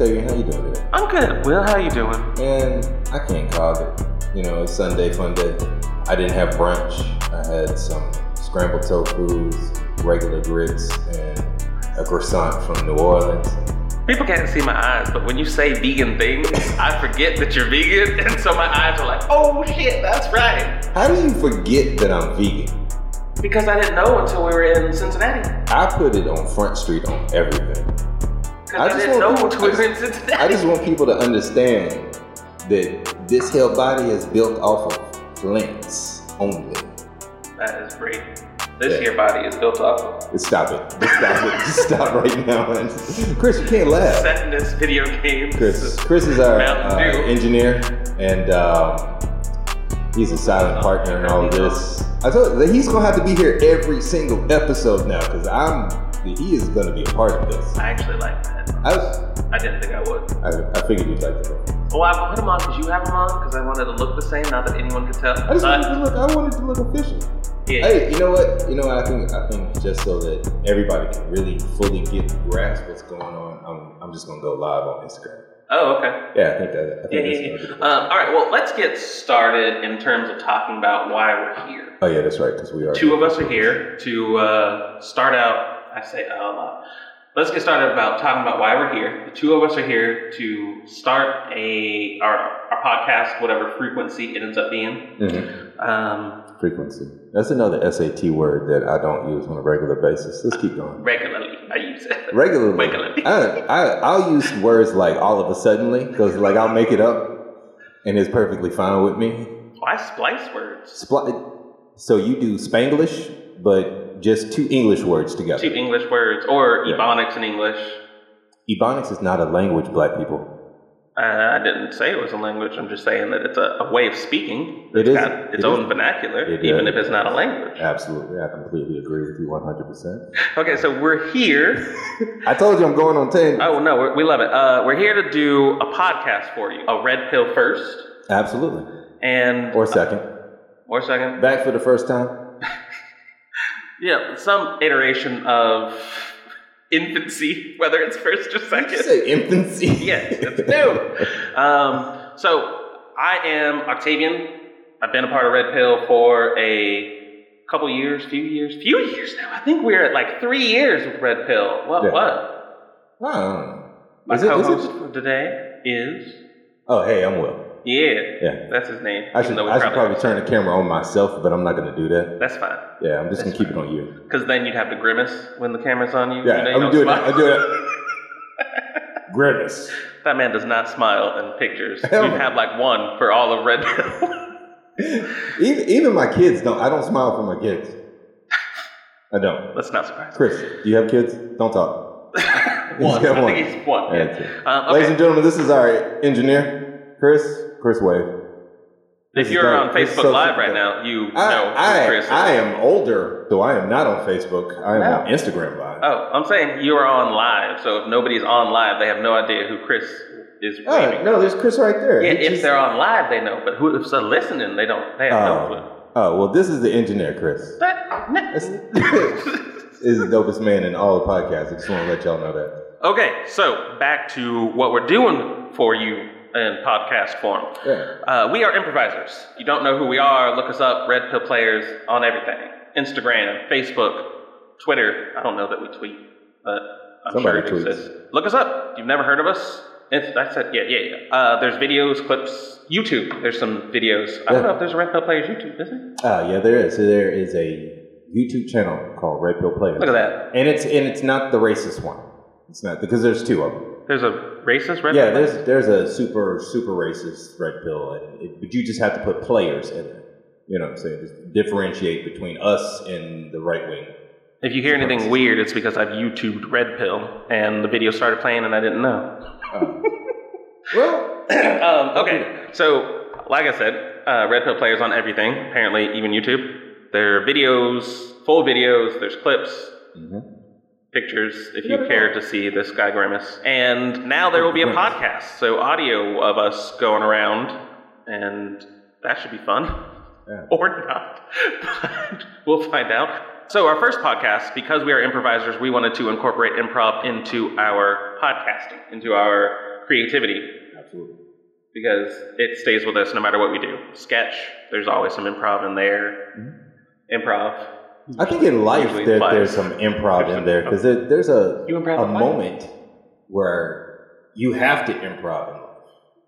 Octavian, how you doing today? I'm good. Will, how you doing? And I can't call it. You know, it's Sunday fun day. I didn't have brunch. I had some scrambled tofu, regular grits, and a croissant from New Orleans. People can't see my eyes, but when you say vegan things, I forget that you're vegan, and so my eyes are like, oh shit, that's right. How do you forget that I'm vegan? Because I didn't know until we were in Cincinnati. I put it on Front Street on everything. I, I didn't know people, until we were in Cincinnati. I just want people to understand that this hell body is built off of plants only. That is great. This yeah. here body is built off of. Stop it. Just stop it. Just stop right now. Chris, you can't laugh. Setting this video game. Chris, Chris is our uh, engineer, and um, he's a silent partner in all of this. I told you he's gonna have to be here every single episode now because I'm he is gonna be a part of this. I actually like that. I, was, I didn't think I would. I, I figured you'd like it. Well, I put him on because you have him on because I wanted to look the same, not that anyone could tell. I just wanted to look. I wanted to look official. Yeah. Hey, you know what? You know what? I think I think just so that everybody can really fully get grasp what's going on, I'm I'm just gonna go live on Instagram. Oh, okay. Yeah, I think that. I think yeah, yeah, yeah. Um, all right. Well, let's get started in terms of talking about why we're here. Oh yeah, that's right. Because we are. Two of us are here to uh, start out. I say a lot. Let's get started about talking about why we're here. The two of us are here to start a our, our podcast, whatever frequency it ends up being. Mm-hmm. Um, frequency. That's another SAT word that I don't use on a regular basis. Let's keep going. Regularly, I use it. Regularly. Regularly. I, I, I'll use words like all of a suddenly because like I'll make it up and it's perfectly fine with me. Why splice words? Spli- so you do Spanglish, but just two English words together. Two English words or yeah. Ebonics in English. Ebonics is not a language, black people. Uh, I didn't say it was a language. I'm just saying that it's a, a way of speaking. It's it is got its it own is. vernacular, it even if it's not a language. Absolutely, I completely agree with you 100. percent Okay, so we're here. I told you I'm going on ten. Oh no, we love it. Uh, we're here to do a podcast for you. A red pill first. Absolutely. And or second. Uh, or second. Back for the first time. Yeah, some iteration of infancy, whether it's first or second. Did you say infancy? yes, it's new. um, so I am Octavian. I've been a part of Red Pill for a couple years, few years, few years now. I think we're at like three years with Red Pill. What? Yeah. What? Oh. My Is it- is co-host it- for today is Oh, hey, I'm Will. Yeah, Yeah. that's his name. I should, I should probably turn the camera on myself, but I'm not going to do that. That's fine. Yeah, I'm just going to keep it on you. Because then you'd have to grimace when the camera's on you. Yeah, you know, you I'm doing smile. it. I do it. Grimace. That man does not smile in pictures. Hell You'd have like one for all of Red Pill. Even, even my kids don't. I don't smile for my kids. I don't. That's not surprising. Chris, do you have kids? Don't talk. one. I one. think he's one. Yeah, it. Um, Ladies and gentlemen, this is our engineer, Chris. Chris Wave. If you're on Facebook so Live right now, you I, know who I, Chris. I am older, so I am not on Facebook. I am No. on Instagram Live. Oh, I'm saying you are on live. So if nobody's on live, they have no idea who Chris is. Oh, waving. no, there's Chris right there. Yeah, He if just- they're on live, they know. But who, if they're listening, they don't. They have no oh. clue. Oh, oh, well, this is the engineer, Chris. But, This is the dopest man in all the podcasts. I just want to let y'all know that. okay, so back to what we're doing for you in podcast form. Yeah. Uh, we are improvisers. You don't know who we are, look us up, Red Pill Players on everything Instagram, Facebook, Twitter. I don't know that we tweet, but I'm Somebody sure it tweets. exists. Look us up. You've never heard of us? It's, that's it. Yeah, yeah, yeah. Uh, there's videos, clips, YouTube. There's some videos. I don't know if there's a Red Pill Players YouTube, is there? Uh, yeah, there is. So there is a YouTube channel called Red Pill Players. Look at that. And it's and it's not the racist one. It's not because there's two of them. There's a racist Red yeah, Pill there's there's a super super racist red pill, and it, but you just have to put players in it. You know what I'm saying? Just differentiate between us and the right wing. If you hear anything weird, it's because I've YouTubed Red Pill and the video started playing and I didn't know. Uh, well, um, okay, so like I said, uh, Red Pill Players on everything, apparently even YouTube. There are videos, full videos, there's clips, mhm. Pictures if you care to see this guy Grimace. And now there will be a podcast, so audio of us going around, and that should be fun. Yeah. Or not. But we'll find out. So, our first podcast, because we are improvisers, we wanted to incorporate improv into our podcasting, into our creativity. Absolutely. Because it stays with us no matter what we do. Sketch, there's always some improv in there. Mm-hmm. Improv. I think in life there, there's some improv there's in there because there, there's a a moment where you have to improv in life.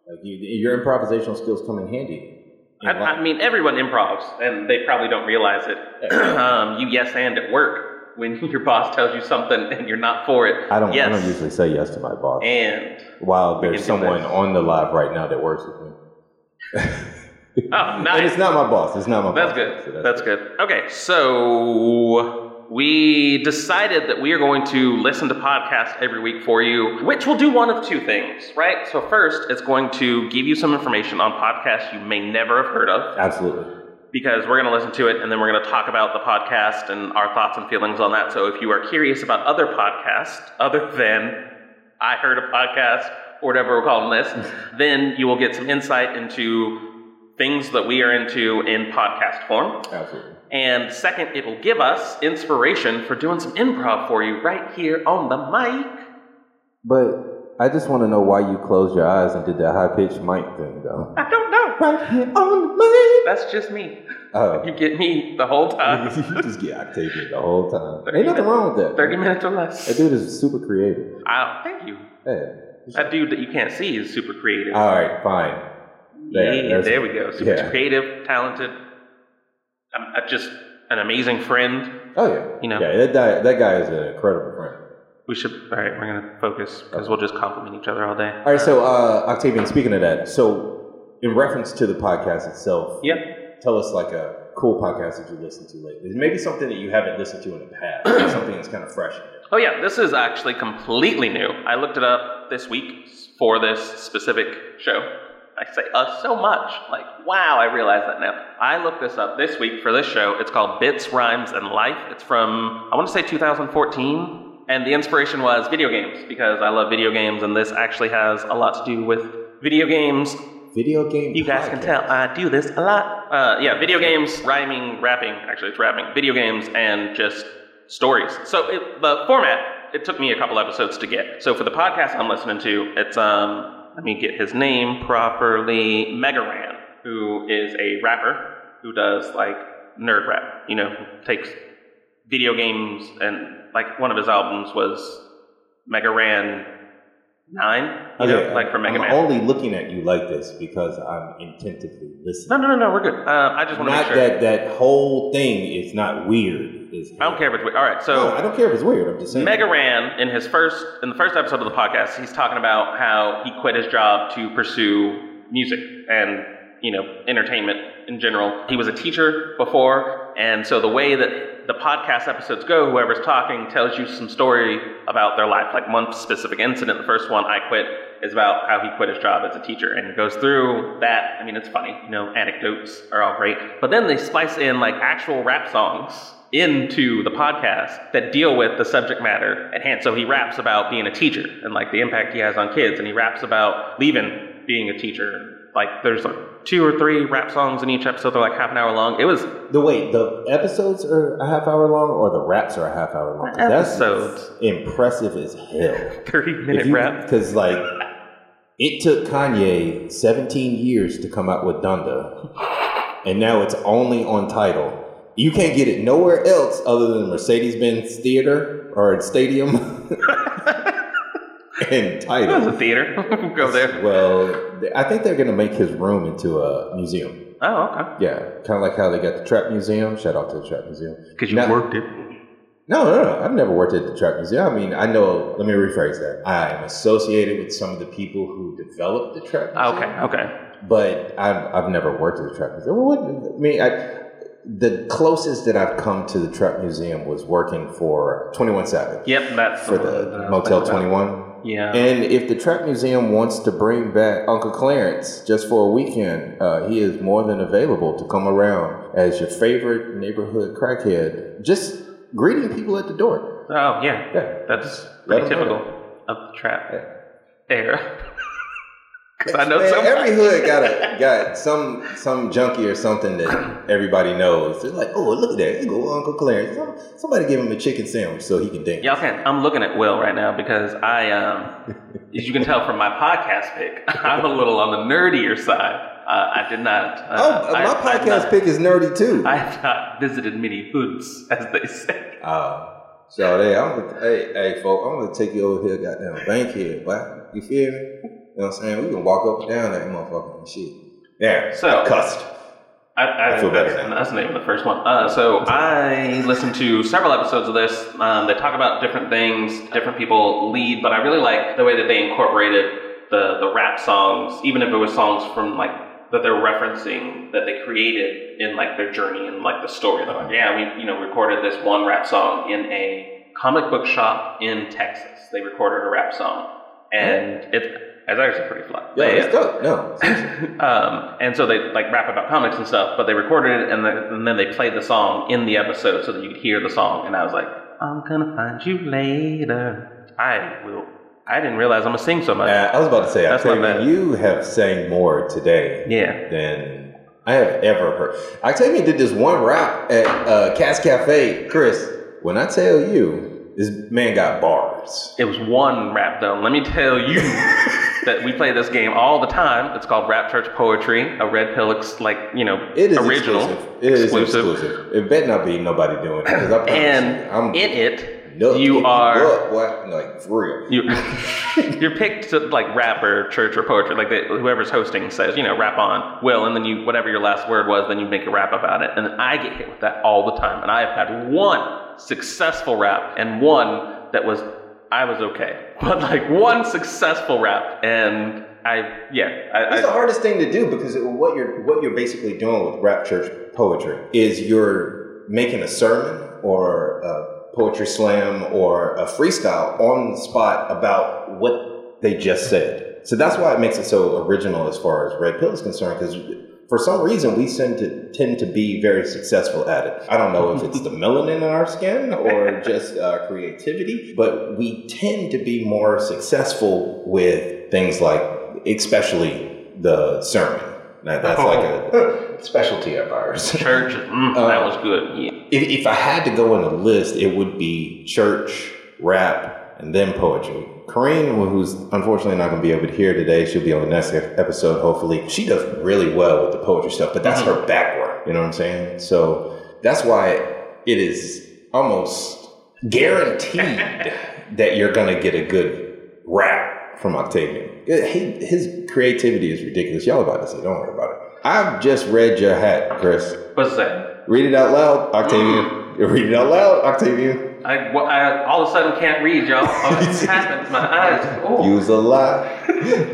Like you, your improvisational skills come in handy. I, I, mean, everyone improvs, and they probably don't realize it. um, you yes and at work when your boss tells you something and you're not for it. I don't. Yes. I don't usually say yes to my boss. And while there's someone on the live right now that works with me. oh, nice. and it's not my boss. It's not my that's boss. Good. So that's, that's good. That's good. Okay, so we decided that we are going to listen to podcasts every week for you, which will do one of two things, right? So, first, it's going to give you some information on podcasts you may never have heard of. Absolutely. Because we're going to listen to it and then we're going to talk about the podcast and our thoughts and feelings on that. So, if you are curious about other podcasts other than I heard a podcast or whatever we're calling this, then you will get some insight into things that we are into in podcast form. Absolutely. And second, it'll give us inspiration for doing some improv for you right here on the mic. But I just want to know why you closed your eyes and did that high pitched mic thing, though. I don't know. Right here on the mic. That's just me. Oh. You get me the whole time. you just get Octavian the whole time. Ain't nothing wrong with that. 30 man. minutes or less. That dude is super creative. Oh, thank you. Hey. That dude that you can't see is super creative. All right, fine. There, yeah, there we go. Super yeah. creative, talented. I'm, I'm just an amazing friend. Oh yeah, you know. Yeah, that guy, that guy is an incredible friend. We should. All right, we're gonna focus because okay. we'll just compliment each other all day. All right, so uh, Octavian, speaking of that, so in reference to the podcast itself, yeah, tell us like a cool podcast that you listened to lately. Maybe something that you haven't listened to in the past, something that's kind of fresh. Oh yeah, this is actually completely new. I looked it up this week for this specific show. I say us so much. Like, wow, I realize that now. I looked this up this week for this show. It's called Bits, Rhymes, and Life. It's from, I want to say 2014. And the inspiration was video games because I love video games, and this actually has a lot to do with video games. Video game. You guys podcast. can tell I do this a lot. Uh, yeah, video games, rhyming, rapping. Actually, it's rapping. Video games and just stories. So it, the format it took me a couple episodes to get. So for the podcast I'm listening to, it's um let me get his name properly, Mega Ran, who is a rapper who does like nerd rap, you know, takes video games and like one of his albums was Mega Ran Nine, you okay, know, like for Mega I'm Man. only looking at you like this because I'm intentively listening. No, no, no, no, we're good. Uh, I just want to make sure. that that whole thing is not weird. Is I don't care if it's weird. All right, so no, I don't care if it's weird. I'm just saying. Mega Ran in his first in the first episode of the podcast, he's talking about how he quit his job to pursue music and you know entertainment in general. He was a teacher before, and so the way that the podcast episodes go, whoever's talking tells you some story about their life, like one specific incident. The first one, I quit, is about how he quit his job as a teacher and goes through that. I mean, it's funny, you know, anecdotes are all great. But then they splice in like actual rap songs into the podcast that deal with the subject matter at hand. So he raps about being a teacher and like the impact he has on kids, and he raps about leaving being a teacher like there's like two or three rap songs in each episode. They're like half an hour long. It was the wait. The episodes are a half hour long, or the raps are a half hour long. Episodes That's impressive as hell. Thirty minute you, rap because like it took Kanye 17 years to come out with Donda, and now it's only on Tidal. You can't get it nowhere else other than Mercedes Benz Theater or Stadium. Tidal. It's a theater. Go there. Well, I think they're going to make his room into a museum. Oh, okay. Yeah, kind of like how they got the Trap Museum. Shout out to the Trap Museum. Because you now, worked it. No, no, no. I've never worked at the Trap Museum. I mean, I know. Let me rephrase that. I am associated with some of the people who developed the Trap ah, Museum. Okay, okay. But I've, I've never worked at the Trap Museum. What, I mean, I, the closest that I've come to the Trap Museum was working for Twenty One Savage. Yep, that's for the, the Motel Twenty One. Yeah. And if the Trap Museum wants to bring back Uncle Clarence just for a weekend, uh, he is more than available to come around as your favorite neighborhood crackhead, just greeting people at the door. Oh yeah, yeah, that's pretty typical of the Trap yeah. era. Because I know Man, every hood got a got some some junkie or something that everybody knows. They're like, oh, look at that, go Uncle Clarence. Somebody give him a chicken sandwich so he can dance. Y'all can. I'm looking at Will right now because I um as you can tell from my podcast pick, I'm a little on the nerdier side. Uh, I did not. Uh, oh, my I, podcast I pick is nerdy too. I have not visited many hoods, as they say. Uh, so hey, I'm gonna, hey, hey, folk, I'm gonna take you over here, goddamn Bankhead, boy. You feel me? You know what I'm saying? We can walk up and down that motherfucker and shit. Yeah. So cussed. I, I, I feel better. That's, that's, the name of the first one. Uh, so I listened to several episodes of this. Um, they talk about different things, different people lead, but I really like the way that they incorporated the the rap songs, even if it was songs from like that they're referencing that they created in like their journey and like the story. They're like, yeah, we you know recorded this one rap song in a comic book shop in Texas. They recorded a rap song, and it's it's actually pretty fly. Yeah, it's dope. No. um, and so they like rap about comics and stuff, but they recorded it and, the, and then they played the song in the episode so that you could hear the song. And I was like, I'm gonna find you later. I will. I didn't realize I'm gonna sing so much. Uh, I was about to say, That's I Octavian, you have sang more today. Yeah. Than I have ever heard. Octavian did this one rap at uh, Cat's Cafe. Chris, when I tell you, this man got bars. It was one rap though. Let me tell you. that we play this game all the time. It's called Rap Church Poetry, a Red Pill, ex- like you know, it is original. Exclusive. It is exclusive. exclusive. It better not be nobody doing it. and you, I'm, in it, No, you are up, like for real. You, you're picked to like rap or church or poetry, like they, whoever's hosting says, you know, rap on will, and then you whatever your last word was, then you make a rap about it. And I get hit with that all the time, and I have had one successful rap and one that was I was okay. But like one successful rap, and I yeah, I, it's I, the hardest thing to do because what you're what you're basically doing with rap church poetry is you're making a sermon or a poetry slam or a freestyle on the spot about what they just said. So that's why it makes it so original as far as Red Pill is concerned because for some reason we tend to tend to be very successful at it. I don't know if it's the melanin in our skin or just uh, creativity, but we tend to be more successful with things like, especially the sermon. That, that's oh. like a specialty of ours. Church, mm, uh, that was good. Yeah. If, if I had to go in a list, it would be church, rap, and then poetry. Kareen, who's unfortunately not going to be able to hear today, she'll be on the next episode, hopefully. She does really well with the poetry stuff, but that's mm-hmm. her background. You know what I'm saying? So that's why it is almost guaranteed that you're going to get a good rap from Octavian. He, his creativity is ridiculous. Y'all about to say, don't worry about it. I've just read your hat, Chris. What's that? Read it out loud, Octavian. Read it out loud, Octavian. I, I all of a sudden can't read, y'all. What's happened? My eyes. Ooh. Use a lot.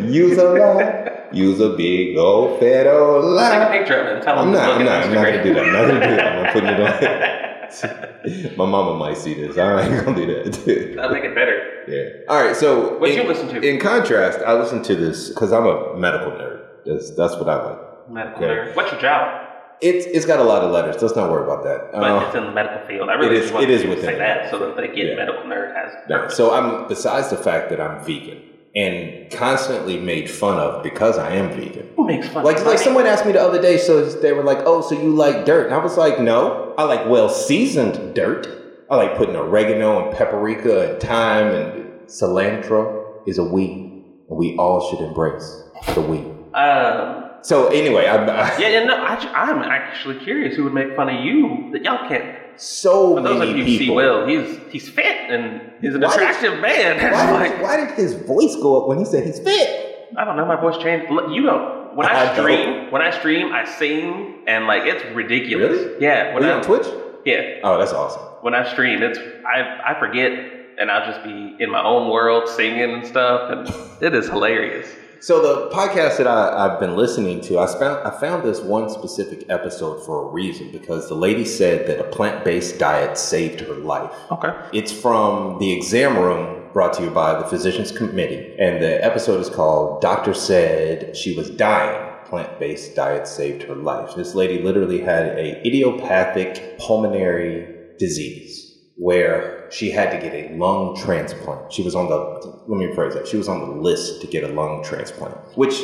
Use a lot. Use a big old fat old lot. Take a picture of it and tell them. I'm not. I'm not. I'm not gonna do that. I'm not gonna do that. I'm putting it on. My mama might see this. I ain't gonna do that. I'll make it better. Yeah. All right. So what you listen to? In contrast, I listen to this because I'm a medical nerd. That's that's what I like. Medical okay. nerd. What's your job? It's it's got a lot of letters. Let's not worry about that. But uh, it's in the medical field. I really it is. It is within say that so that get yeah. medical nerd has. Yeah. So I'm besides the fact that I'm vegan and constantly made fun of because I am vegan. Who makes fun? Like like someone asked me the other day. So they were like, "Oh, so you like dirt?" And I was like, "No, I like well seasoned dirt. I like putting oregano and paprika and thyme and cilantro is a weed, and we all should embrace the weed." Um so anyway, I'm. Uh, yeah, yeah, no, I, am actually curious who would make fun of you that y'all can't. So For those of you people. see Will, he's he's fit and he's an why attractive did, man. Why, like, did, why did his voice go up when he said he's fit? I don't know. My voice changed. You know, when I, I stream, when I stream, I sing and like it's ridiculous. Really? Yeah. When Are I, on Twitch? Yeah. Oh, that's awesome. When I stream, it's I I forget and I'll just be in my own world singing and stuff, and it is hilarious. So the podcast that I, have been listening to, I found I found this one specific episode for a reason because the lady said that a plant based diet saved her life. Okay. It's from the exam room brought to you by the physicians committee, and the episode is called "Doctor Said She Was Dying." Plant-based diet saved her life. This lady literally had a idiopathic pulmonary disease where she had to get a lung transplant. She was on the, let me phrase that, she was on the list to get a lung transplant, which,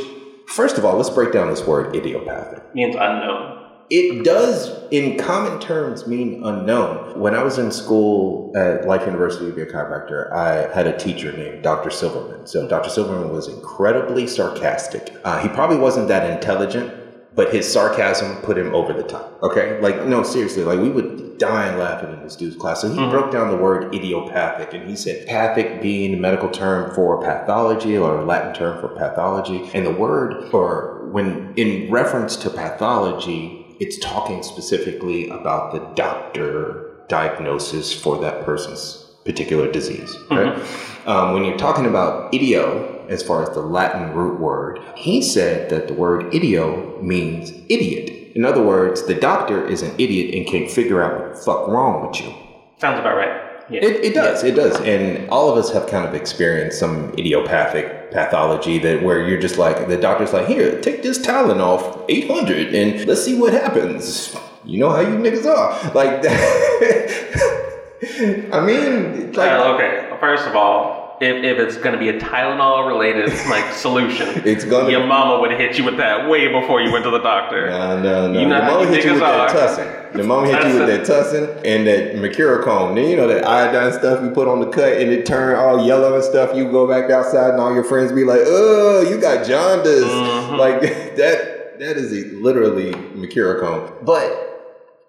first of all, let's break down this word idiopathic. Means unknown. it does, in common terms, mean unknown. When I was in school at Life University to be a chiropractor, I had a teacher named Dr. Silverman. So Dr. Silverman was incredibly sarcastic. Uh, he probably wasn't that intelligent, but his sarcasm put him over the top. Okay, like no, seriously, like we would die laughing in this dude's class. So he mm-hmm. broke down the word idiopathic, and he said pathic being a medical term for pathology or a Latin term for pathology, and the word or when in reference to pathology, it's talking specifically about the doctor diagnosis for that person's particular disease. Right? Mm-hmm. Um, when you're talking about idio, as far as the Latin root word, he said that the word idio means idiot. In other words, the doctor is an idiot and can't figure out what the fuck wrong with you. Sounds about right. Yeah. It, it does, yeah. it does, and all of us have kind of experienced some idiopathic pathology that where you're just like the doctor's like, here, take this Tylenol, eight hundred, and let's see what happens. You know how you niggas are, like. I mean, like, okay. First of all, if, if it's going to be a Tylenol related like solution, it's gonna your mama would hit you with that way before you went to the doctor. No, no, no. You know your mama hit you with are. that tussin. The mama hit you with that tussin and that mercurochrome. Then you know that iodine stuff you put on the cut and it turned all yellow and stuff. You go back outside and all your friends be like, "Oh, you got jaundice." Mm-hmm. Like that. That is literally mercurochrome. But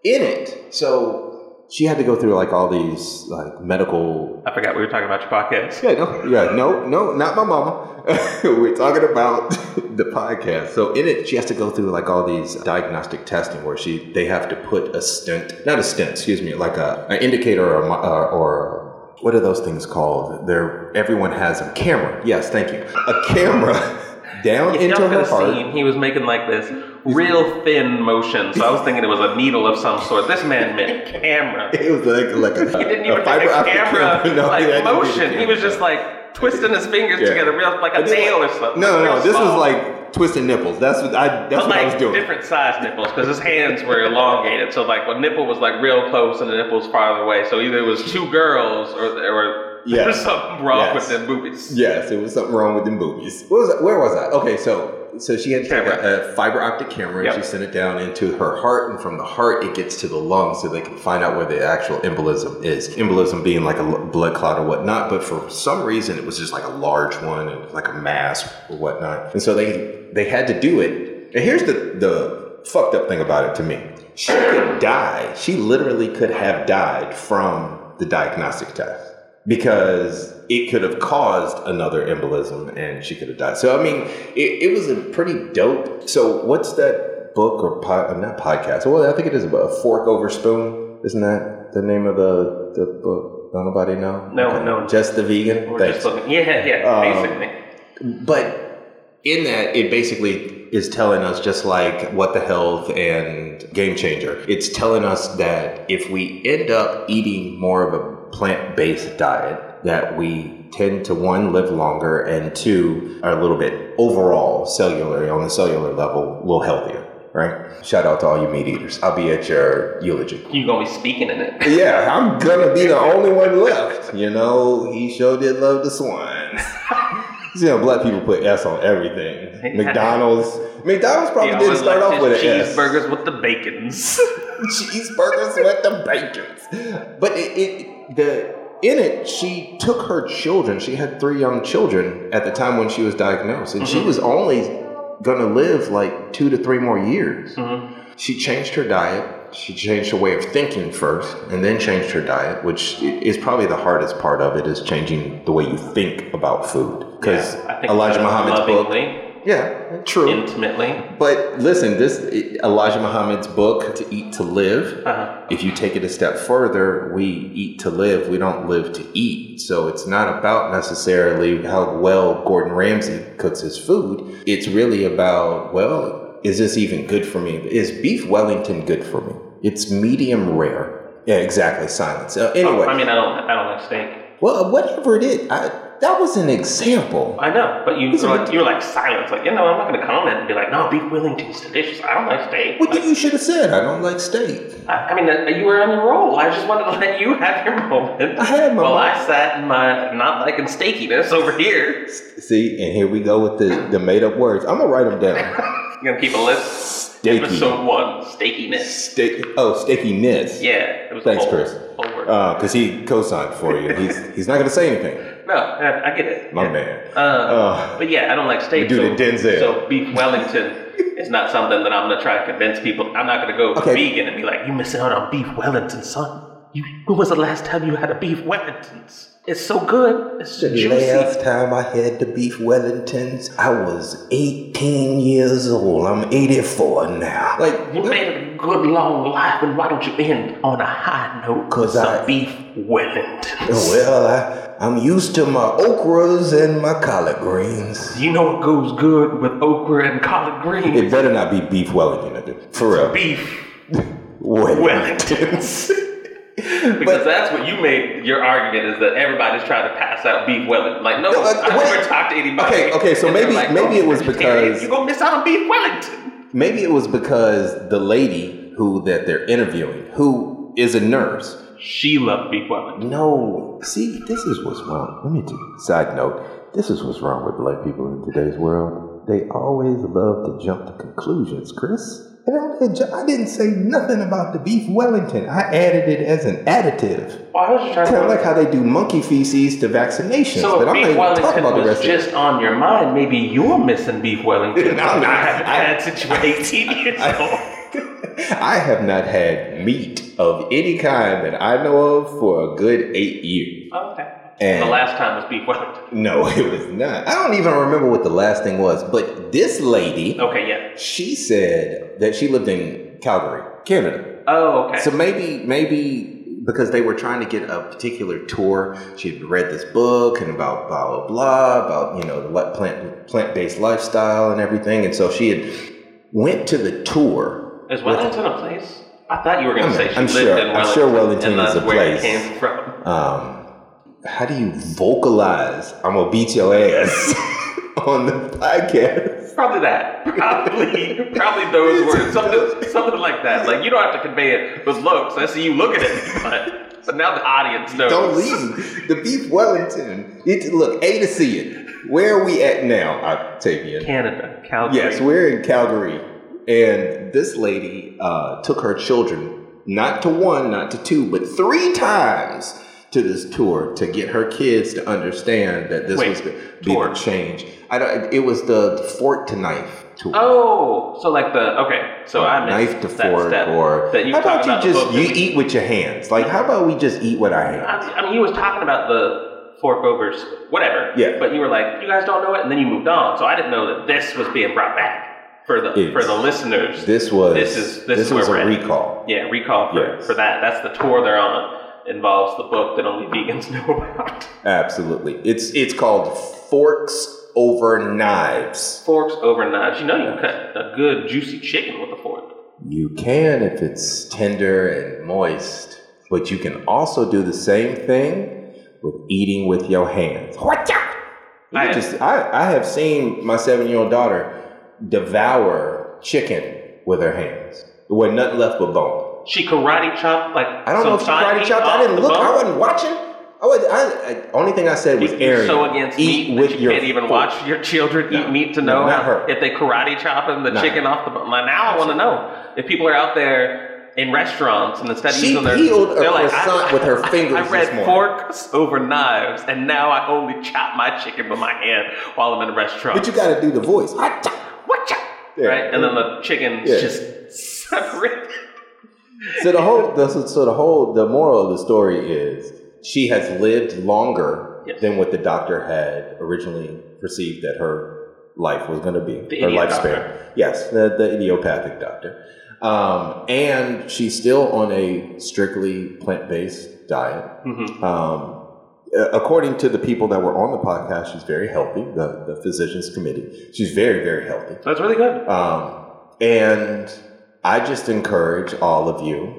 in it, so she had to go through like all these like medical. I forgot we were talking about your podcast. Yeah, no, yeah, no, no, not my mama. we're talking about the podcast. So in it, she has to go through like all these diagnostic testing where she they have to put a stent, not a stent, excuse me, like a an indicator or a, uh, or what are those things called? There, everyone has a camera. Yes, thank you. A camera down into her heart. Seen, he was making like this real thin motion. So I was thinking it was a needle of some sort. This man meant camera. It was like like a, he didn't even a fiber a camera, camera. No, like motion. He was just like twisting his fingers yeah. together, real like a nail or something. No, no, no. This was like twisting nipples. That's what I. That's but what like I was doing. Different size nipples because his hands were elongated. So like a nipple was like real close and the nipple was farther away. So either it was two girls or or yes. there was something wrong yes. with them boobies. Yes, it was something wrong with them boobies. What was that? Where was I? Okay, so so she had a, a, fiber optic camera yep. and she sent it down into her heart and from the heart it gets to the lungs so they can find out where the actual embolism is embolism being like a blood clot or whatnot but for some reason it was just like a large one and like a mass or whatnot and so they they had to do it and here's the the fucked up thing about it to me she could die she literally could have died from the diagnostic test because it could have caused another embolism and she could have died. So I mean, it, it was a pretty dope. So what's that book or pod, not podcast? Well, I think it is about a fork over spoon. Isn't that the name of the the book? Not Nobody know? No, okay. no. Just the vegan. Thanks. Just yeah, yeah, um, basically. But in that, it basically is telling us just like what the health and game changer. It's telling us that if we end up eating more of a plant based diet that we tend to one live longer and two are a little bit overall cellular on the cellular level a little healthier right? Shout out to all you meat eaters. I'll be at your eulogy. You gonna be speaking in it. Yeah i'm gonna be the only one left. You know he sure did love the swine. You know black people put s on everything. Mcdonald's. Mcdonald's probably didn't start off with an cheeseburgers with the bacons. Cheeseburgers with the bacons. But it, it the in it, she took her children. She had three young children at the time when she was diagnosed, and mm-hmm. she was only going to live like two to three more years. Mm-hmm. She changed her diet. She changed her way of thinking first, and then changed her diet, which is probably the hardest part of it. Is changing the way you think about food because yeah, Elijah Muhammad's book yeah, true. Intimately. But listen, this Elijah Muhammad's book, To Eat to Live, uh-huh. if you take it a step further, we eat to live, we don't live to eat. So it's not about necessarily how well Gordon Ramsay cooks his food. It's really about, well, is this even good for me? Is beef Wellington good for me? It's medium rare. Yeah, exactly. Silence. Uh, anyway. Oh, I mean, I don't, I don't like steak. Well, whatever it is, I, that was an example. I know, but you were like, you were like silent, like you know, I'm not going to comment and be like, no, be willing to Wellington's delicious. I don't like steak. Well, like, you should have said I don't like steak. I, I mean, uh, you were on your roll. I just wanted to let you have your moment. I had my. Well, I sat in my not liking steakiness over here. See, and here we go with the the made up words. I'm gonna write them down. You gonna keep a list? Steaky. Episode one, steakiness. Steak. Oh, steakiness. Yeah, it was Thanks, whole, Chris. Because he co-signed for you. He's he's not going to say anything. No, I, I get it. My yeah. man. Uh, Uh, but yeah, I don't like steak. Do so, the Denzel. so beef Wellington is not something that I'm gonna try to convince people. I'm not gonna go Okay. vegan and be like, "You missing out on beef Wellington, son." You, when was the last time you had a beef Wellingtons? It's so good. It's the juicy. last time I had the beef Wellingtons, I was 18 years old. I'm 84 now. Like, You made a good long life, and why don't you end on a high note? 'Cause with I- beef Wellingtons. well, I, I'm used to my okras and my collard greens. You know what goes good with okra and collard greens? It better not be beef Wellington. For real. beef Wellingtons. because But- that's what you made your argument is that everybody's trying to pass out beef Wellington. Like, no, No, uh, I wait. never talked to anybody. Okay, okay, so maybe- like, maybe "Oh, it was because- you're gonna miss out on beef Wellington. Maybe it was because the lady who that they're interviewing, who is a nurse, She loved beef Wellington. No, see, this is what's wrong. Let me do. Side note: This is what's wrong with black people in today's world. They always love to jump to conclusions, Chris. And I didn't say nothing about the beef Wellington. I added it as an additive. Well, I was just trying Kind of like how they do monkey feces to vaccinations, so but if I'm not beef even Wellington about the was rest of it. just on your mind, maybe you're missing beef Wellington. I'm not. I haven't I- had since you were 18 years old. I have not had meat of any kind that I know of for a good eight years. Okay. And the last time was beef Wellington. No, it was not. I don't even remember what the last thing was. But this lady, Okay, yeah. she said that she lived in Calgary, Canada. Oh, okay. So maybe, maybe because they were trying to get a particular tour, she had read this book and about blah blah blah about you know the plant plant based lifestyle and everything, and so she had went to the tour. Is Wellington a place? I thought you were going to say she I'm lived sure- in I'm sure Wellington is that's a where place. it came from. Um, how do you vocalize? I'm gonna beat your ass on the podcast. Probably that. Probably, probably those words. Something, something like that. Like you don't have to convey it with looks. I see you looking at me, but but now the audience knows. Don't leave the beef Wellington. It, look, A to see it. Where are we at now, Octavian? Canada, Calgary. Yes, we're in Calgary, and this lady uh, took her children not to one, not to two, but three times to this tour to get her kids to understand that this Wait, was going to be tour? the change. I don't, it was the fork to knife tour. Oh, so like the okay. So I missed knife to that fork, step or that you how about you about just you we- eat with your hands? Like, how about we just eat with our hands? I, I mean, you was talking about the fork overs, whatever. Yeah. But you were like, you guys don't know it, and then you moved on. So I didn't know that this was being brought back for the It's- for the listeners. This was This is- this is was a recall. Yeah, recall for, Yes. for that. That's the tour they're on. Involves the book that only vegans know about. Absolutely, it's it's called Forks Over Knives. Forks over knives. You know you can cut a good juicy chicken with a fork. You can if it's tender and moist, but you can also do the same thing with eating with your hands. You I- just I, I have seen my seven year old daughter devour chicken with her hands. There wasn't nothing left but bone. She karate chopped like I don't know if she karate chopped. I didn't look. I wasn't watching. I was. I, I only thing I said was You're Aaron. so against eat meat with you your can't even fork." watch your children No. eat meat to No, know how- her. if they karate chopping the chicken off the bone. Now I want to know if people are out there in restaurants and instead of She using their peeled a like, croissant I, with her fingers I read this forks over knives, and now I only chop my chicken with my hand while I'm in a restaurant. But you got to do the voice. Hacha. Whatcha? Yeah. Right, and then the chicken's Yeah. just separate. So the whole, the, so the whole, the moral of the story is she has lived longer Yes. than what the doctor had originally perceived that her life was going to be. The her lifespan. doctor. Yes, the, the idiopathic doctor. Um, and she's still on a strictly plant-based diet. Mhm. Um, according to the people that were on the podcast, she's very healthy. The the physicians committee, she's very very healthy. That's really good. Um, and I just encourage all of you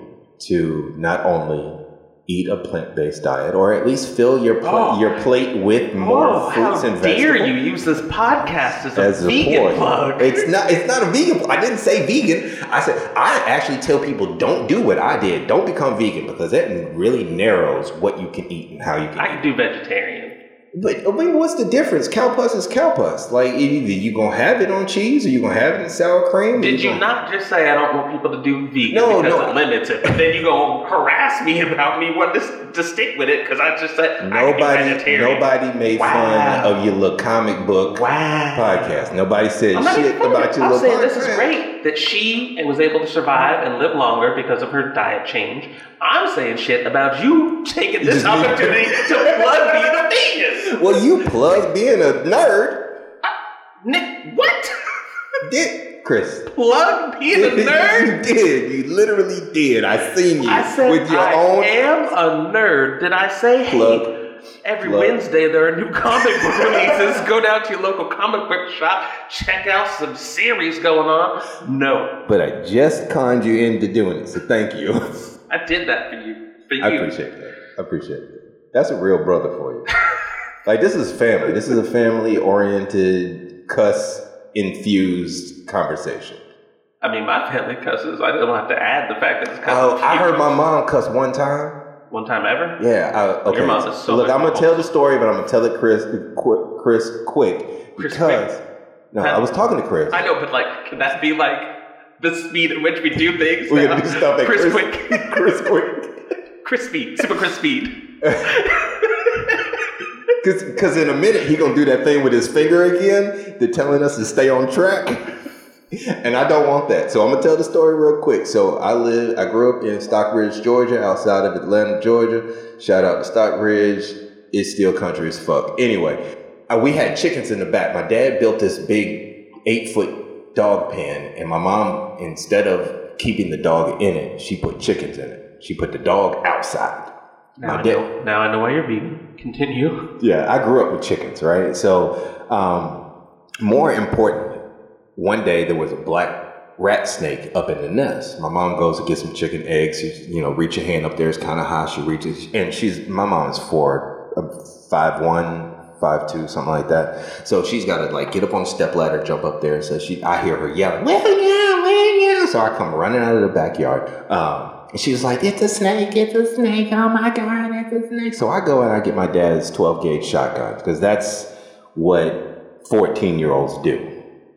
to not only eat a plant-based diet, or at least fill your pla- Oh. your plate with oh, more oh, fruits how and dare vegetables. you use this podcast as a As a vegan point. plug? It's not. It's not a vegan. I didn't say vegan. I said I actually tell people don't do what I did. Don't become vegan because that really narrows what you can eat and how you can. Eat. I can do vegetarian. But I mean, what's the difference? Cow pus is cow pus. Like either you gonna have it on cheese or you gonna have it in sour cream. Did you gonna... not just say I don't want people to do vegan no, because no. it limits it? But then you gonna harass me about me wanting to, to stick with it because I just said nobody. Nobody made wow. fun of your little comic book wow. podcast. Nobody said shit about your I'm little. saying podcast. this is great that she was able to survive and live longer because of her diet change. I'm saying shit about you taking this opportunity to plug being a vegan. Well, you plug being a nerd. Nick, what? Did Chris plug being a nerd? you did. You literally did. I seen you I said with your I own. am a nerd. Did I say plug? Hey, Every Plug. Wednesday there are new comic book releases. Go down to your local comic book shop, check out some series going on. No. But I just conned you into doing it, so thank you. I did that for you. For you. I appreciate that. I appreciate it. That's a real brother for you. like this is family. This is a family oriented, cuss infused conversation. I mean, my family cusses. I don't have to add the fact that it's cussing. Oh. I heard my mom cuss one time. One time ever? Yeah. I, okay. Your mom is so Look, I'm gonna tell the story, but I'm gonna tell it Chris, quick, Chris, quick Chris because quick. no, I was talking to Chris. I know, but like, can that be like the speed at which we do things? We're gonna do stuff at Chris, Chris, quick. Chris quick. Chris speed. Super Chris speed. Cause, Cause in a minute he gonna do that thing with his finger again. They're telling us to stay on track. And I don't want that. So I'm gonna tell the story real quick. So I live I grew up in Stockbridge, Georgia, outside of Atlanta, Georgia. Shout out to Stockbridge. It's still country as fuck. Anyway, we had chickens in the back. My dad built this big eight foot dog pen, and my mom, instead of keeping the dog in it, she put chickens in it. She put the dog outside. Now, My I dad- know, now I know why you're vegan. Continue. Yeah, I grew up with chickens, right? So, um, more importantly, one day there was a black rat snake up in the nest. My mom goes to get some chicken eggs. She, you know, reach your hand up there. It's kind of high. She reaches, and she's my mom is four, uh, five one, five two, something like that. So she's got to like get up on the step ladder, jump up there. So she, I hear her yelling, "Well, yeah, well, yeah." So I come running out of the backyard. Um, and she was like, "It's a snake! It's a snake! Oh my god, it's a snake!" So I go and I get my dad's twelve gauge shotgun because that's what fourteen year olds do.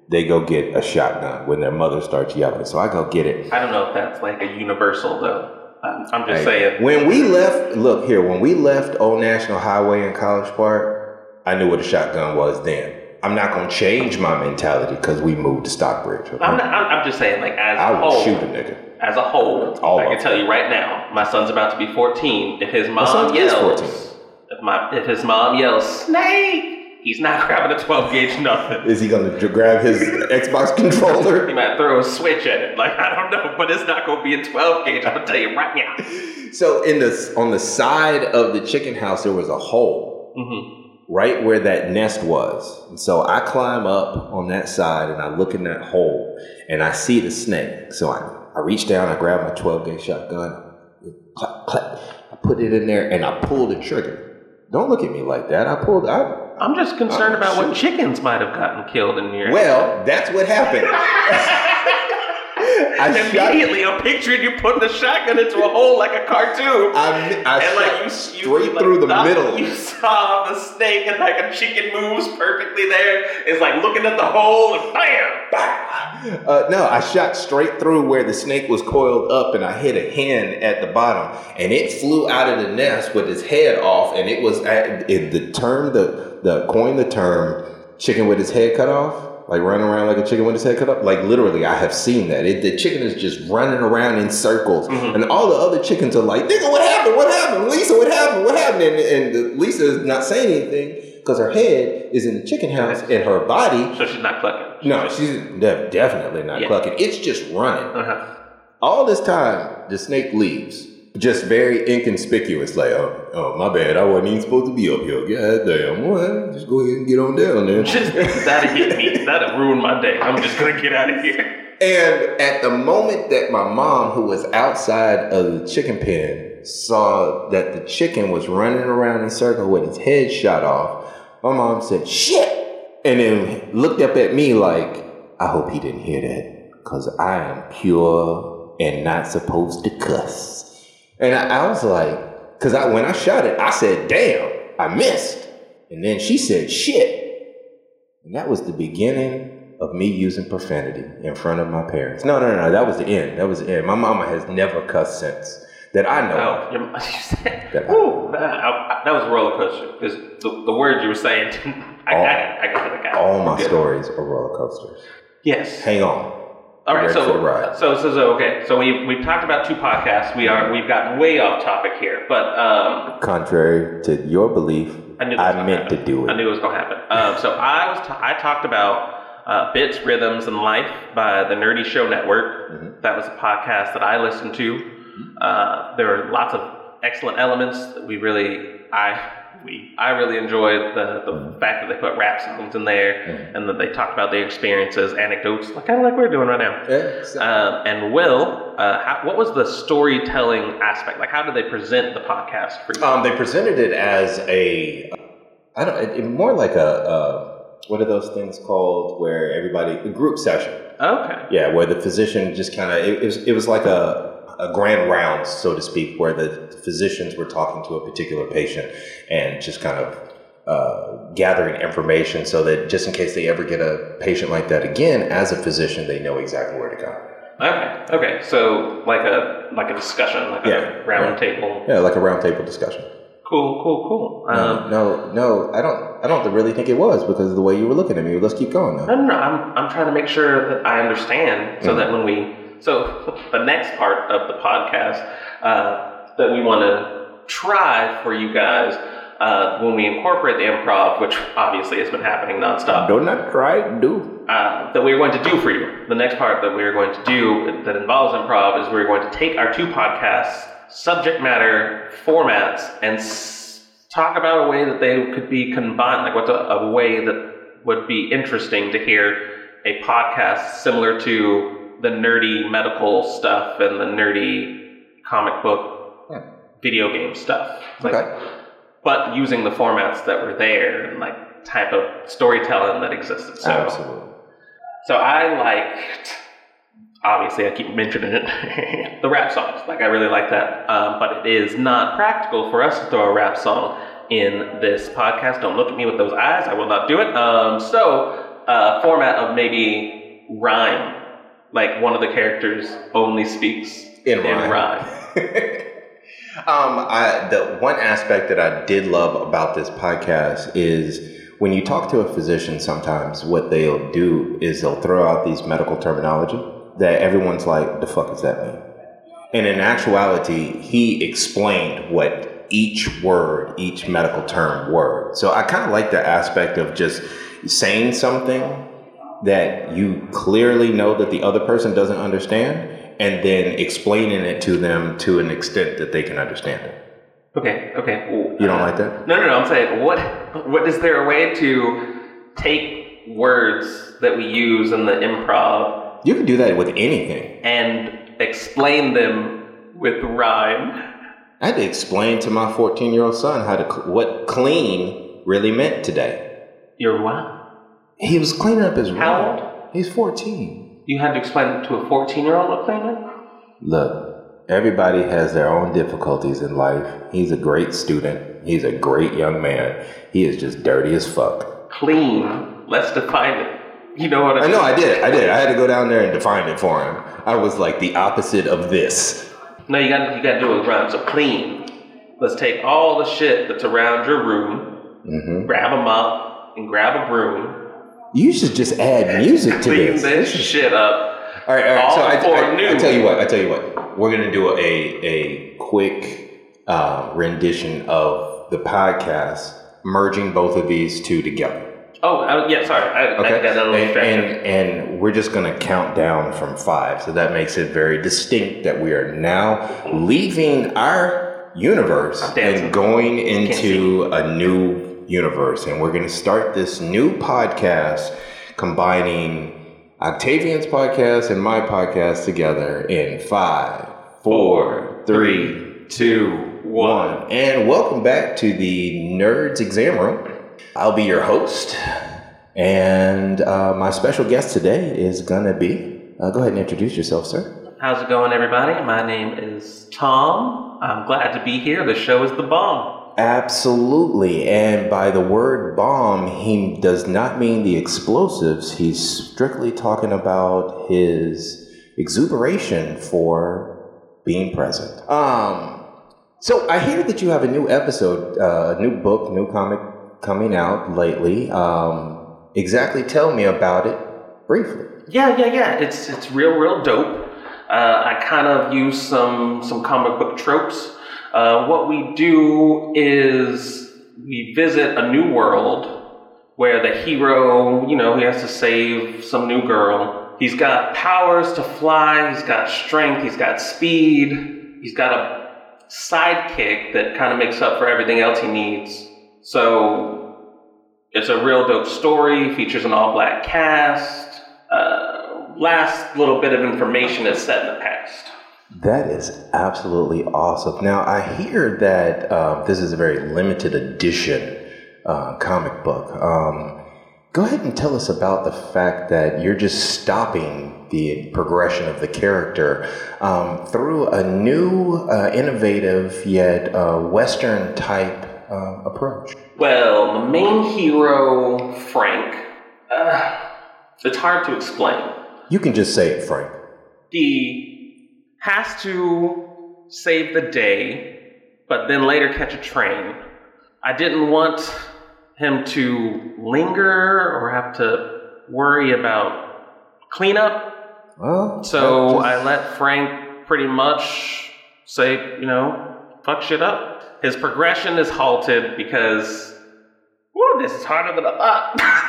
They go get a shotgun when their mother starts yelling. So I go get it. I don't know if that's like a universal though. I'm, just Hey, saying. When we left, look here, when we left Old National Highway in College Park, I knew what a shotgun was then. I'm not going to change my mentality because we moved to Stockbridge. okay? I'm, not, I'm, just saying, like as I a would whole, shoot a nigga. as a whole, All I can tell you right now, my son's about to be 14. If his mom yells, 14. if my if his mom yells snake, he's not grabbing a 12 gauge nothing. Is he going to grab his Xbox controller? He might throw a switch at it, like I don't know, but it's not going to be a 12 gauge. I'm gonna tell you right now. So in the on the side of the chicken house, there was a hole. hmm right where that nest was. And so I climb up on that side and I look in that hole and I see the snake. So I, I reach down, I grab my 12 gauge shotgun, clap, clap, I put it in there and I pull the trigger. Don't look at me like that. I pulled I I'm just concerned Oh, about what chickens might have gotten killed in here. well, that's what happened. I shot Immediately, I'm picturing you putting the shotgun into a hole like a cartoon. I, I and like you, you straight like, through the thought middle. You saw the snake and like a chicken moves perfectly there. It's like looking at the hole and bam, Uh, no, I shot straight through where the snake was coiled up, and I hit a hen at the bottom, and it flew out of the nest with its head off, and it was at, in the term the the coin the term chicken with its head cut off. Like running around like a chicken with its head cut off. Like literally, I have seen that. It, the chicken is just running around in circles, Mhm. and all the other chickens are like, "Nigga, what happened? What happened? Lisa, what happened? What happened?" And, and Lisa is not saying anything because her head is in the chicken house, and her body So she's not clucking. no, she's de- definitely not Yeah. clucking. It's just running. Uh-huh. All this time, the snake leaves. Just very inconspicuous. Like, oh, oh, my bad. I wasn't even supposed to be up here. God damn. Well, just go ahead and get on down there. Just that'd hit me. That'd ruin my day. I'm just gonna get out of here. And at the moment that my mom, who was outside of the chicken pen, saw that the chicken was running around in a circle with its head shot off, my mom said, shit! And then looked up at me like, I hope he didn't hear that, because I am pure and not supposed to cuss. And I, I was like, because I, when I shot it, I said, damn, I missed. And then she said, shit. And that was the beginning of me using profanity in front of my parents. No, no, no, no. That was the end. That was the end. My mama has never cussed since that I know. Oh, you, you said, that, Ooh, that, I, that was a roller coaster because the, the words you were saying, I, all, I, I, I, I, all my stories are roller coasters. Yes. Hang on. All right, so, so so so okay, so we we've talked about two podcasts. We are we've gotten way off topic here, but um, contrary to your belief, I, knew I meant happen. to do it. I knew it was going to happen. Um, so I was t- I talked about uh, Bits, Rhythms, and Life by the Nerdy Show Network. Mm-hmm. That was a podcast that I listened to. Mm-hmm. Uh, there were lots of excellent elements that we really I we I really enjoyed the, the mm-hmm. fact that they put rap songs in there mm-hmm. and that they talked about their experiences, anecdotes, like kind of like we're doing right now. Yeah, exactly. um, and Will, uh, how, what was the storytelling aspect? Like, how did they present the podcast for you? Um, they presented it as a, I don't, it, more like a, a, what are those things called where everybody a group session. Okay. Yeah, where the physician just kind of it, it was it was like a a grand rounds, so to speak, where the physicians were talking to a particular patient and just kind of uh, gathering information so that just in case they ever get a patient like that again, as a physician, they know exactly where to go. Okay. Okay. So like a like a discussion, like yeah, a round yeah. table. Yeah, like a round table discussion. Cool. Cool. Cool. Um, no, no, no. I don't. I don't really think it was because of the way you were looking at me. Let's keep going. Now. No, no, no. I'm I'm trying to make sure that I understand so mm-hmm. that when we so the next part of the podcast uh, that we want to try for you guys uh, when we incorporate the improv, which obviously has been happening nonstop. Do not try, do. Uh, that we're going to do for you. The next part that we're going to do that involves improv is we're going to take our two podcasts, subject matter, formats, and s- talk about a way that they could be combined. Like what's a, a way that would be interesting to hear a podcast similar to the nerdy medical stuff and the nerdy comic book yeah. video game stuff. Like, okay. But using the formats that were there and like type of storytelling that existed. So, Absolutely. So I liked, obviously, I keep mentioning it, the rap songs. Like, I really like that. Um, but it is not practical for us to throw a rap song in this podcast. Don't look at me with those eyes. I will not do it. Um, so, uh, format of maybe rhyme like one of the characters only speaks in, in rhyme. rhyme. um, I, the one aspect that I did love about this podcast is when you talk to a physician, sometimes what they'll do is they'll throw out these medical terminology that everyone's like, "The fuck does that mean?" And in actuality, he explained what each word, each medical term word. So I kind of like the aspect of just saying something that you clearly know that the other person doesn't understand and then explaining it to them to an extent that they can understand it. Okay, okay. you don't uh, like that? No, no, no. I'm saying, what, what is there a way to take words that we use in the improv? You can do that with anything. And explain them with rhyme. I had to explain to my 14 year old son how to what clean really meant today. You're what? He was cleaning up his room. How old? He's 14. You had to explain it to a 14 year old what cleaning? Look, everybody has their own difficulties in life. He's a great student. He's a great young man. He is just dirty as fuck. Clean. Let's define it. You know what I mean? I know I did. I did. I had to go down there and define it for him. I was like the opposite of this. No, you gotta, you got to do it right. So clean. Let's take all the shit that's around your room, mm-hmm. grab them up, and grab a broom, you should just add music to Clean this. this shit up. All right, all right. All so I, I, I, tell you what. I tell you what. We're gonna do a a quick uh, rendition of the podcast, merging both of these two together. Oh, uh, yeah. Sorry, I, okay. got a and, and, and we're just gonna count down from five, so that makes it very distinct that we are now leaving our universe and going into a new universe. And we're going to start this new podcast combining Octavian's podcast and my podcast together in five, four, three, two, one. And welcome back to the Nerds Exam Room. I'll be your host. And uh, my special guest today is going to be, uh, go ahead and introduce yourself, sir. How's it going, everybody? My name is Tom. I'm glad to be here. The show is the bomb. Absolutely. And by the word bomb, he does not mean the explosives. He's strictly talking about his exuberation for being present. Um, so I hear that you have a new episode, uh, a new book, new comic coming out lately. Um, exactly tell me about it briefly. Yeah, yeah, yeah. It's it's real, real dope. Uh, I kind of use some some comic book tropes uh, what we do is we visit a new world where the hero, you know, he has to save some new girl. He's got powers to fly, he's got strength, he's got speed, he's got a sidekick that kind of makes up for everything else he needs. So it's a real dope story, features an all black cast. Uh, last little bit of information is set in the past. That is absolutely awesome. Now, I hear that uh, this is a very limited edition uh, comic book. Um, go ahead and tell us about the fact that you're just stopping the progression of the character um, through a new, uh, innovative, yet uh, Western type uh, approach. Well, the main hero, Frank, uh, it's hard to explain. You can just say it, Frank. The has to save the day, but then later catch a train. I didn't want him to linger or have to worry about cleanup. Well, so just... I let Frank pretty much say, you know, fuck shit up. His progression is halted because, whoa, this is harder than I thought.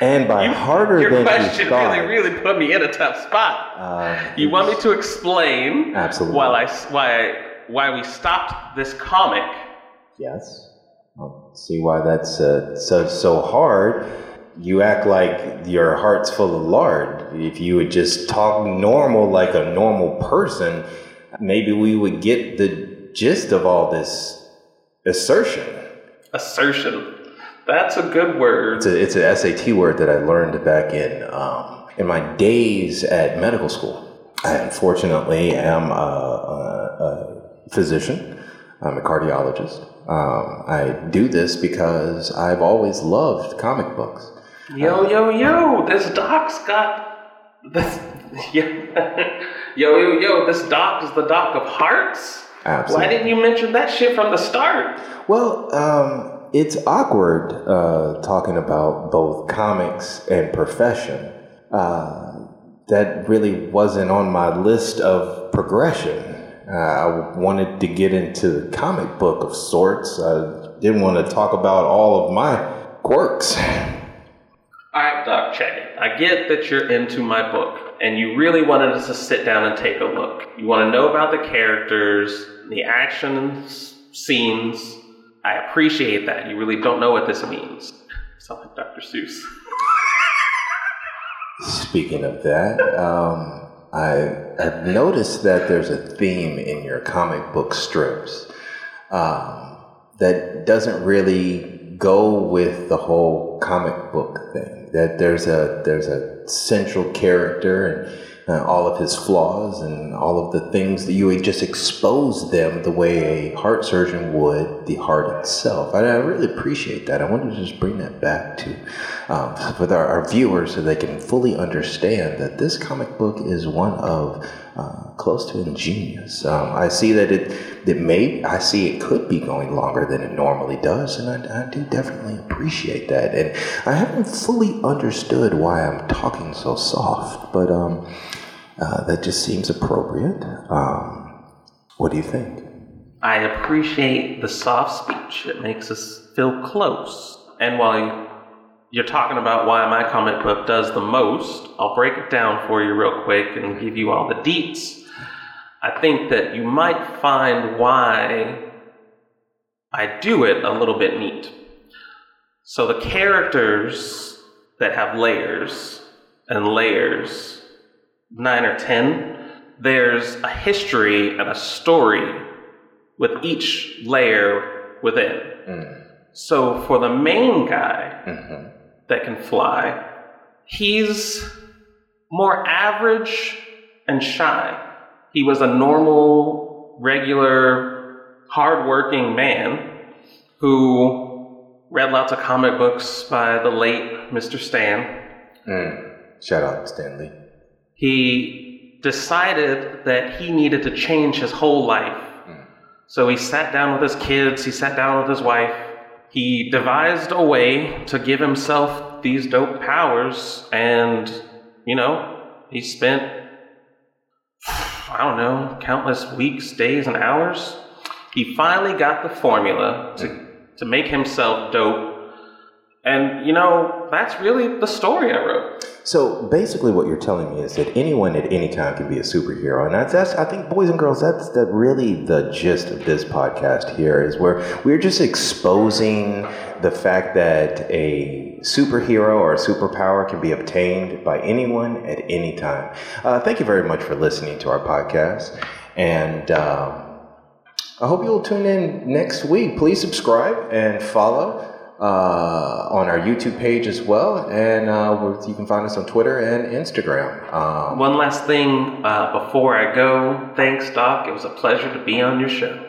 And by you, harder your than question you thought, really, really put me in a tough spot. Uh, you want me to explain absolutely while I why why we stopped this comic? Yes. I'll see why that's uh, so so hard. You act like your heart's full of lard. If you would just talk normal like a normal person, maybe we would get the gist of all this assertion. Assertion. That's a good word. It's a, it's an SAT word that I learned back in um, in my days at medical school. I unfortunately am a, a, a physician. I'm a cardiologist. Um, I do this because I've always loved comic books. Yo, yo, yo! This doc's got this. yo, yo, yo! This doc is the doc of hearts. Absolutely. Why didn't you mention that shit from the start? Well, um, it's awkward uh, talking about both comics and profession. Uh, that really wasn't on my list of progression. Uh, I wanted to get into the comic book of sorts. I didn't want to talk about all of my quirks. All right, Doc, check it. I get that you're into my book, and you really wanted us to sit down and take a look. You want to know about the characters, the action scenes, I appreciate that. You really don't know what this means. Sound like Dr. Seuss. Speaking of that, um, I, have noticed that there's a theme in your comic book strips um, that doesn't really go with the whole comic book thing. That there's a there's a central character and uh, all of his flaws and all of the things that you would just expose them the way a heart surgeon would the heart itself. And I really appreciate that. I wanted to just bring that back to um, with our, our, viewers so they can fully understand that this comic book is one of uh, close to ingenious. Um, I see that it it may I see it could be going longer than it normally does, and I, I do definitely appreciate that. And I haven't fully understood why I'm talking so soft, but um, uh, that just seems appropriate. Um, what do you think? I appreciate the soft speech. It makes us feel close. And while you're talking about why my comic book does the most, I'll break it down for you real quick and give you all the deets. I think that you might find why I do it a little bit neat. So the characters that have layers and layers nine or ten, there's a history and a story with each layer within. Mm. So for the main guy mm-hmm. that can fly, he's more average and shy. He was a normal, regular, hardworking man. who read lots of comic books by the late Mr. Stan. Mm. Shout out to Stan Lee. He decided that he needed to change his whole life. Mm. So he sat down with his kids, he sat down with his wife, he devised a way to give himself these dope powers, and, you know, he spent, I don't know, countless weeks, days, and hours. He finally got the formula to, to make himself dope. And, you know, that's really the story I wrote. So basically, what you're telling me is that anyone at any time can be a superhero, and that's, that's I think, boys and girls, that's that really the gist of this podcast here is where we're just exposing the fact that a superhero or a superpower can be obtained by anyone at any time. Uh, thank you very much for listening to our podcast, and. Um, I hope you'll tune in next week. Please subscribe and follow uh, on our YouTube page as well, and uh, you can find us on Twitter and Instagram. Um, One last thing uh, before I go, thanks, Doc. It was a pleasure to be on your show.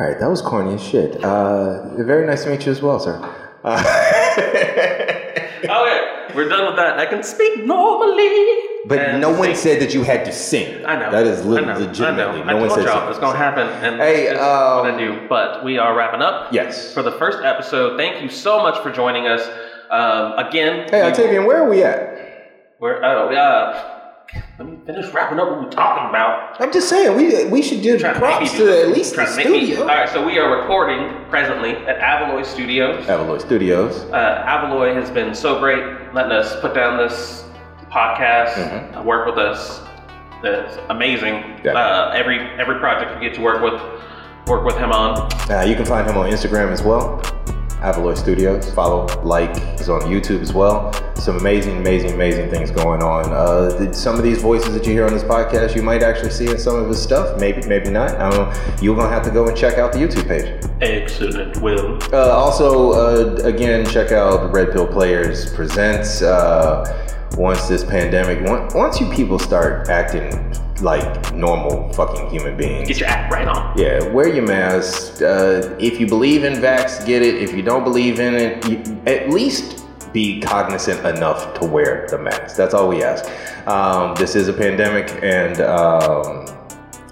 All right, that was corny as shit. Uh, very nice to meet you as well, sir. Uh, okay, we're done with that. I can speak normally. But no one said that you had to sing. I know. That is li- I know, legitimately. I know. No I told y'all it's going to happen, and hey, um, what I do. But we are wrapping up. Yes. For the first episode, thank you so much for joining us. Um, again. Hey, Octavian, where are we at? Where? Oh, uh, let me finish wrapping up what we're talking about. I'm just saying we we should do props to, to at least the studio. All right, so we are recording presently at Avaloy Studios. Avaloy Studios. Uh, Avaloy has been so great letting us put down this podcast, mm-hmm. work with us. It's amazing. Yeah. Uh, every every project we get to work with, work with him on. Uh, you can find him on Instagram as well. Avaloy Studios. Follow, like. He's on YouTube as well. Some amazing, amazing, amazing things going on. Uh, some of these voices that you hear on this podcast, you might actually see in some of his stuff. Maybe, maybe not. I don't know. You're gonna have to go and check out the YouTube page. Excellent. Will. Uh, also, uh, again, check out Red Pill Players presents. Uh, once this pandemic, once you people start acting like normal fucking human beings. Get your act right on. Yeah, wear your mask. Uh, if you believe in vax, get it. If you don't believe in it, you, at least be cognizant enough to wear the mask. That's all we ask. Um, this is a pandemic, and um,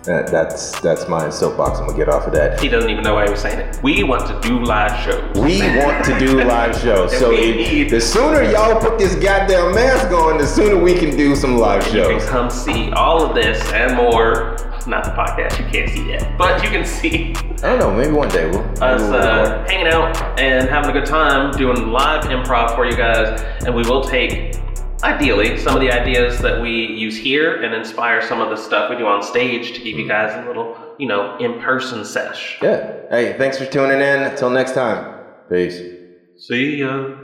that, that's that's my soapbox. I'm gonna get off of that. He doesn't even know why he was saying it. We want to do live shows. We want to do live shows. so if, the sooner y'all put this goddamn mask on, the sooner we can do some live shows. You can come see all of this and more. Not the podcast, you can't see that, but you can see. I don't know. Maybe one day we'll us we'll uh, hanging out and having a good time doing live improv for you guys, and we will take ideally some of the ideas that we use here and inspire some of the stuff we do on stage to give you mm. guys a little, you know, in-person sesh. Yeah. Hey, thanks for tuning in. Until next time. Peace. See ya.